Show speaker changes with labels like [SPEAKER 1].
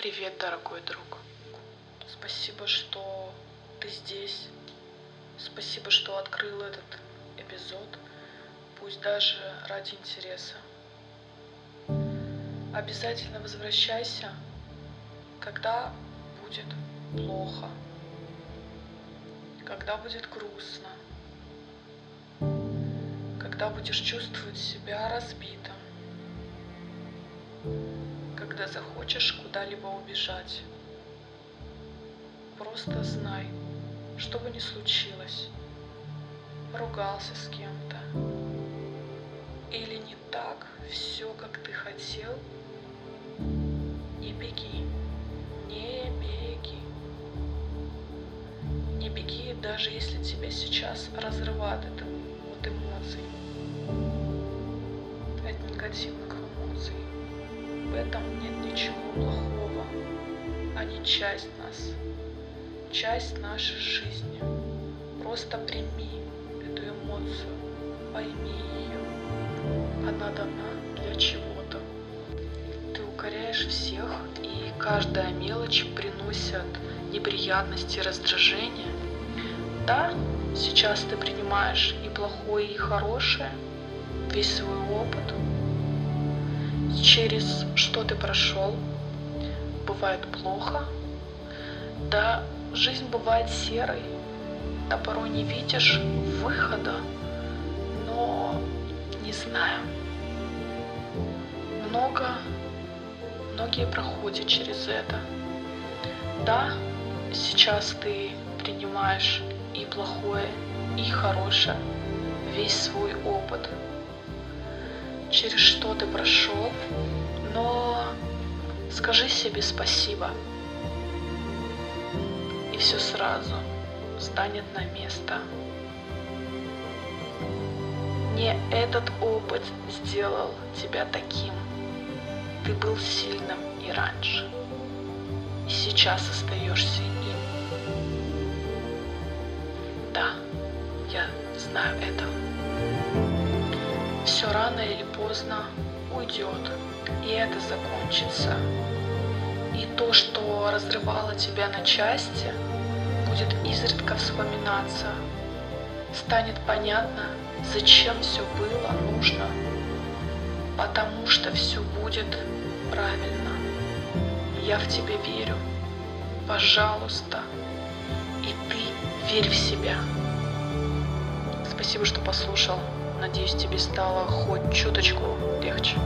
[SPEAKER 1] Привет, дорогой друг. Спасибо, что ты здесь. Спасибо, что открыл этот эпизод, пусть даже ради интереса. Обязательно возвращайся, когда будет плохо, когда будет грустно, когда будешь чувствовать себя разбитым, когда захочешь куда-либо убежать. Просто знай, что бы ни случилось, ругался с кем-то, или не так все, как ты хотел, не беги, не беги. Не беги, даже если тебя сейчас разрывает это от эмоций, от негативных эмоций. В этом нет ничего плохого. Они часть нас, часть нашей жизни. Просто прими эту эмоцию, пойми ее. Она дана для чего-то. Ты укоряешь всех, и каждая мелочь приносит неприятности, раздражение. Да, сейчас ты принимаешь и плохое, и хорошее, весь свой опыт, через что ты прошел, бывает плохо, да, жизнь бывает серой, да порой не видишь выхода, но не знаю. Много, многие проходят через это. Да, сейчас ты принимаешь и плохое, и хорошее, весь свой опыт, через что ты прошел, но скажи себе спасибо, и все сразу станет на место. Не этот опыт сделал тебя таким. Ты был сильным и раньше, и сейчас остаешься им. Да, я знаю это. Все рано или поздно уйдет, и это закончится. И то, что разрывало тебя на части, будет изредка вспоминаться. Станет понятно, зачем все было нужно, потому что все будет правильно. Я в тебя верю. Пожалуйста. И ты верь в себя. Спасибо, что послушал. Надеюсь, тебе стало хоть чуточку легче.